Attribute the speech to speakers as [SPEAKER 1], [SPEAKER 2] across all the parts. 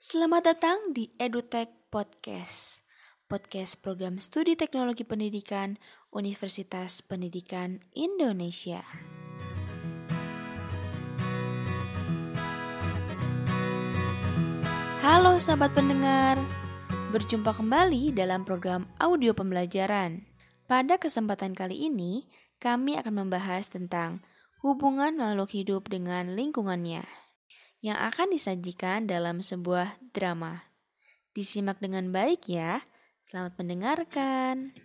[SPEAKER 1] Selamat datang di EduTech Podcast, podcast program studi teknologi pendidikan Universitas Pendidikan Indonesia. Halo sahabat pendengar, berjumpa kembali dalam program audio pembelajaran. Pada kesempatan kali ini, kami akan membahas tentang hubungan makhluk hidup dengan lingkungannya yang akan disajikan dalam sebuah drama. Disimak dengan baik ya. Selamat mendengarkan.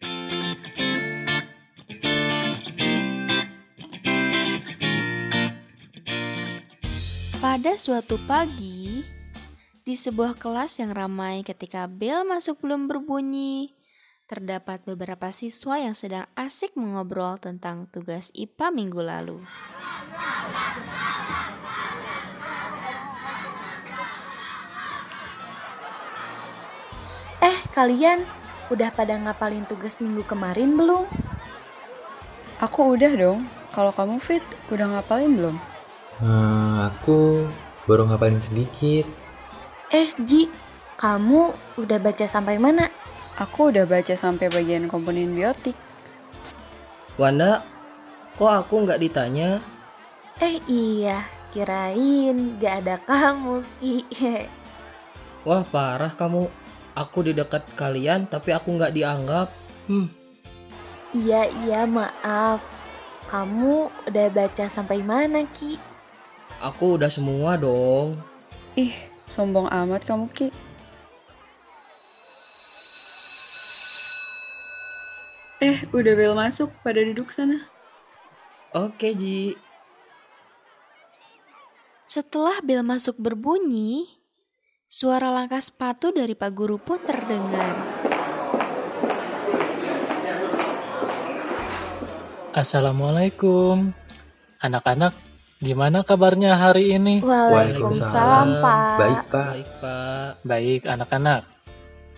[SPEAKER 1] Pada suatu pagi, di sebuah kelas yang ramai ketika bel masuk belum berbunyi, terdapat beberapa siswa yang sedang asik mengobrol tentang tugas IPA minggu lalu.
[SPEAKER 2] Kalian udah pada ngapalin tugas minggu kemarin belum?
[SPEAKER 3] Aku udah dong. Kalau kamu fit, udah ngapalin belum?
[SPEAKER 4] Hmm, aku baru ngapalin sedikit.
[SPEAKER 2] Eh, Ji, kamu udah baca sampai mana?
[SPEAKER 3] Aku udah baca sampai bagian komponen biotik.
[SPEAKER 5] Wanda, kok aku nggak ditanya?
[SPEAKER 2] Eh iya, kirain gak ada kamu, Ki.
[SPEAKER 5] Wah parah kamu. Aku di dekat kalian tapi aku nggak dianggap. Hmm,
[SPEAKER 2] iya, iya, maaf. Kamu udah baca sampai mana, Ki?
[SPEAKER 5] aku udah semua dong.
[SPEAKER 3] Ih, sombong amat kamu Ki. Eh, udah bel masuk, pada duduk sana.
[SPEAKER 5] Oke Ji.
[SPEAKER 1] Setelah bel masuk berbunyi, suara langkah sepatu dari Pak Guru pun terdengar.
[SPEAKER 6] Assalamualaikum. Anak-anak, gimana kabarnya hari ini?
[SPEAKER 2] Waalaikumsalam, Pak.
[SPEAKER 4] Baik, Pak.
[SPEAKER 5] Baik Pak.
[SPEAKER 6] Baik, anak-anak.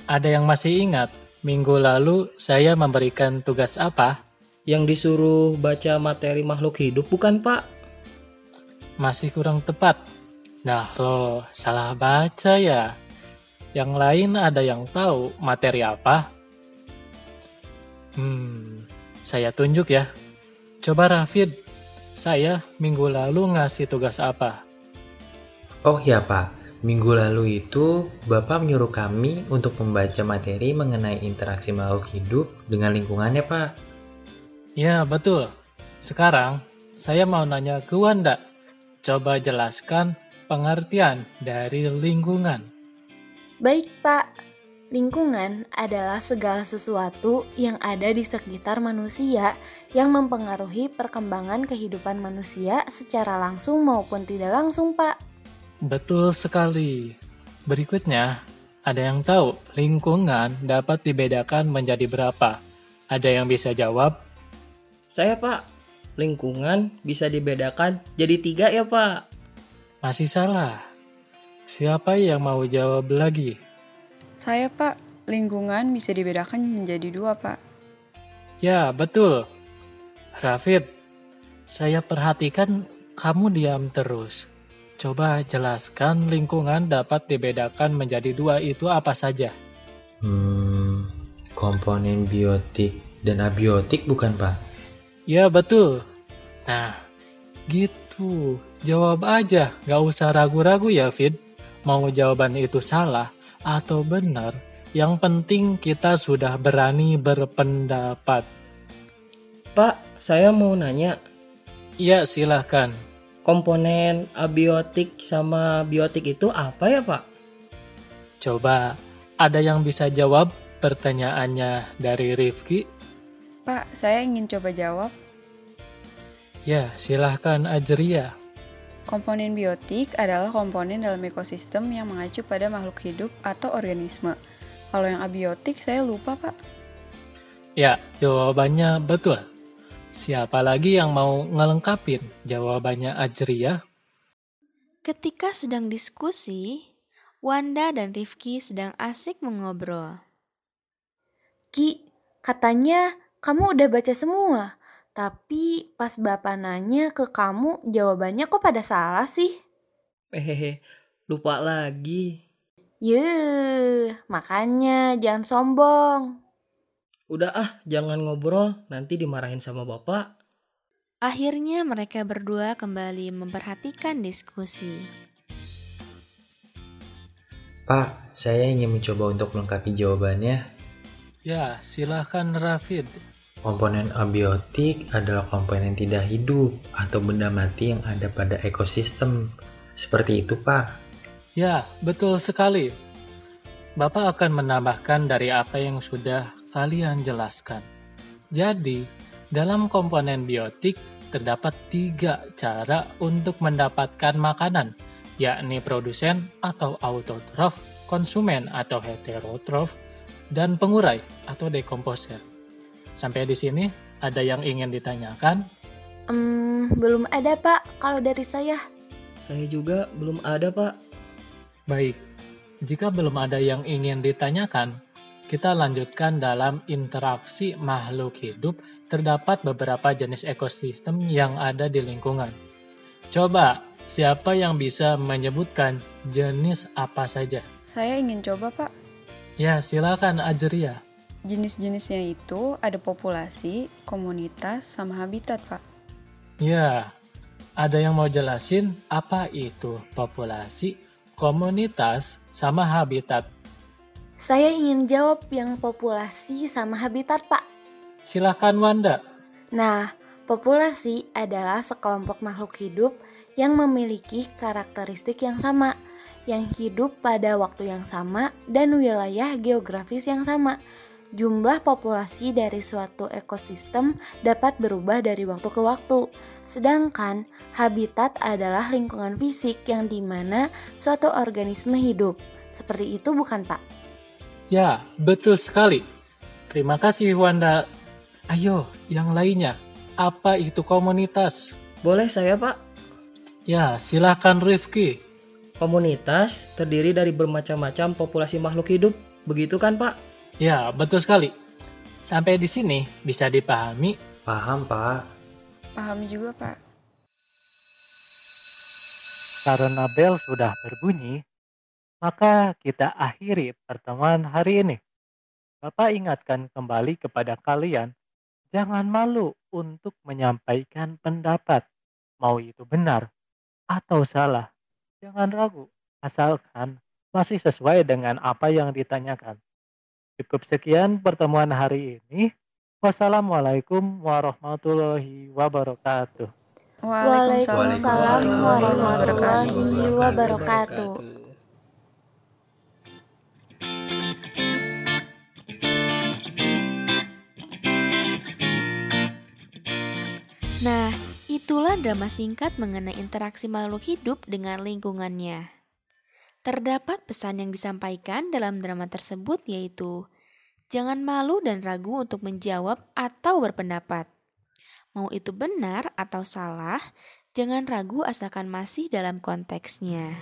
[SPEAKER 6] Ada yang masih ingat minggu lalu saya memberikan tugas apa?
[SPEAKER 5] Yang disuruh baca materi makhluk hidup bukan Pak?
[SPEAKER 6] Masih kurang tepat. Nah, lo salah baca ya. Yang lain ada yang tahu materi apa? Hmm, saya tunjuk ya. Coba Rafid, saya minggu lalu ngasih tugas apa?
[SPEAKER 4] Oh ya, Pak. Minggu lalu itu Bapak menyuruh kami untuk membaca materi mengenai interaksi makhluk hidup dengan lingkungannya, Pak.
[SPEAKER 6] Ya, betul. Sekarang, saya mau nanya ke Wanda. Coba jelaskan pengertian dari lingkungan.
[SPEAKER 2] Baik, Pak. Lingkungan adalah segala sesuatu yang ada di sekitar manusia yang mempengaruhi perkembangan kehidupan manusia secara langsung maupun tidak langsung, Pak.
[SPEAKER 6] Betul sekali. Berikutnya, ada yang tahu lingkungan dapat dibedakan menjadi berapa? Ada yang bisa jawab?
[SPEAKER 5] Saya Pak. Lingkungan bisa dibedakan jadi tiga ya Pak.
[SPEAKER 6] Masih salah. Siapa yang mau jawab lagi?
[SPEAKER 3] Saya Pak, lingkungan bisa dibedakan menjadi dua Pak.
[SPEAKER 6] Ya, betul. Rafid, saya perhatikan kamu diam terus. Coba jelaskan lingkungan dapat dibedakan menjadi dua itu apa saja?
[SPEAKER 4] Hmm, komponen biotik dan abiotik bukan, Pak?
[SPEAKER 6] Ya, betul. Nah, gitu. Jawab aja, gak usah ragu-ragu ya, Fit. Mau jawaban itu salah atau benar, yang penting kita sudah berani berpendapat.
[SPEAKER 5] Pak, saya mau nanya.
[SPEAKER 6] Ya, silahkan.
[SPEAKER 5] Komponen abiotik sama biotik itu apa ya Pak?
[SPEAKER 6] Coba, ada yang bisa jawab pertanyaannya dari Rifki?
[SPEAKER 3] Pak, saya ingin coba jawab.
[SPEAKER 6] Ya, silahkan Ajria.
[SPEAKER 3] Komponen biotik adalah komponen dalam ekosistem yang mengacu pada makhluk hidup atau organisme. Kalau yang abiotik saya lupa, Pak.
[SPEAKER 6] Ya, jawabannya betul. Siapa lagi yang mau ngelengkapin jawabannya Ajria?
[SPEAKER 1] Ketika sedang diskusi, Wanda dan Rifki sedang asik mengobrol.
[SPEAKER 2] Ki, katanya kamu udah baca semua. Tapi pas bapak nanya ke kamu, jawabannya kok pada salah sih?
[SPEAKER 5] Hehehe, lupa lagi.
[SPEAKER 2] Yuh, makanya jangan sombong.
[SPEAKER 5] Udah ah, jangan ngobrol, nanti dimarahin sama bapak.
[SPEAKER 1] Akhirnya mereka berdua kembali memperhatikan diskusi.
[SPEAKER 4] Pak, saya ingin mencoba untuk melengkapi jawabannya.
[SPEAKER 6] Ya, silahkan Rafid.
[SPEAKER 4] Komponen abiotik adalah komponen tidak hidup atau benda mati yang ada pada ekosistem. Seperti itu, Pak.
[SPEAKER 6] Ya, betul sekali. Bapak akan menambahkan dari apa yang sudah kalian jelaskan. Jadi, dalam komponen biotik terdapat tiga cara untuk mendapatkan makanan, yakni produsen atau autotrof, konsumen atau heterotrof, dan pengurai atau dekomposer. Sampai di sini, ada yang ingin ditanyakan?
[SPEAKER 2] Hmm, belum ada pak kalau dari saya.
[SPEAKER 5] Saya juga belum ada, Pak.
[SPEAKER 6] Baik, jika belum ada yang ingin ditanyakan, kita lanjutkan dalam interaksi makhluk hidup. Terdapat beberapa jenis ekosistem yang ada di lingkungan. Coba, siapa yang bisa menyebutkan jenis apa saja?
[SPEAKER 3] Saya ingin coba, Pak.
[SPEAKER 6] Ya, silakan Ajria.
[SPEAKER 3] Jenis-jenisnya itu ada populasi, komunitas, sama habitat, Pak.
[SPEAKER 6] Ya, ada yang mau jelasin apa itu populasi, komunitas, sama habitat?
[SPEAKER 2] Saya ingin jawab yang populasi sama habitat pak.
[SPEAKER 6] Silakan Wanda.
[SPEAKER 2] Nah, populasi adalah sekelompok makhluk hidup yang memiliki karakteristik yang sama, yang hidup pada waktu yang sama dan wilayah geografis yang sama. Jumlah populasi dari suatu ekosistem dapat berubah dari waktu ke waktu, sedangkan habitat adalah lingkungan fisik yang di mana suatu organisme hidup. Seperti itu, bukan, Pak?
[SPEAKER 6] Ya, betul sekali. Terima kasih, Wanda. Ayo, yang lainnya. Apa itu komunitas?
[SPEAKER 5] Boleh saya, Pak?
[SPEAKER 6] Ya, silakan Rifki.
[SPEAKER 5] Komunitas terdiri dari bermacam-macam populasi makhluk hidup, begitu kan, Pak?
[SPEAKER 6] Ya, betul sekali. Sampai di sini bisa dipahami.
[SPEAKER 4] Paham, Pak.
[SPEAKER 3] Pahami juga, Pak.
[SPEAKER 6] Karena bel sudah berbunyi, maka kita akhiri pertemuan hari ini. Bapak ingatkan kembali kepada kalian, jangan malu untuk menyampaikan pendapat, mau itu benar atau salah. Jangan ragu, asalkan masih sesuai dengan apa yang ditanyakan. Cukup sekian pertemuan hari ini. Wassalamualaikum warahmatullahi wabarakatuh.
[SPEAKER 2] Waalaikumsalam warahmatullahi wabarakatuh.
[SPEAKER 1] Nah, itulah drama singkat mengenai interaksi makhluk hidup dengan lingkungannya. Terdapat pesan yang disampaikan dalam drama tersebut yaitu jangan malu dan ragu untuk menjawab atau berpendapat. Mau itu benar atau salah, jangan ragu asalkan masih dalam konteksnya.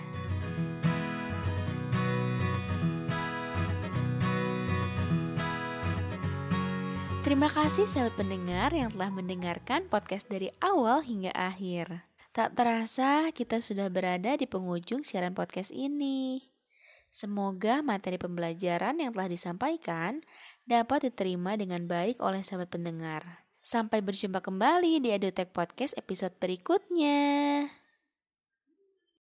[SPEAKER 1] Terima kasih sahabat pendengar yang telah mendengarkan podcast dari awal hingga akhir. Tak terasa kita sudah berada di penghujung siaran podcast ini. Semoga materi pembelajaran yang telah disampaikan dapat diterima dengan baik oleh sahabat pendengar. Sampai berjumpa kembali di EduTech Podcast episode berikutnya.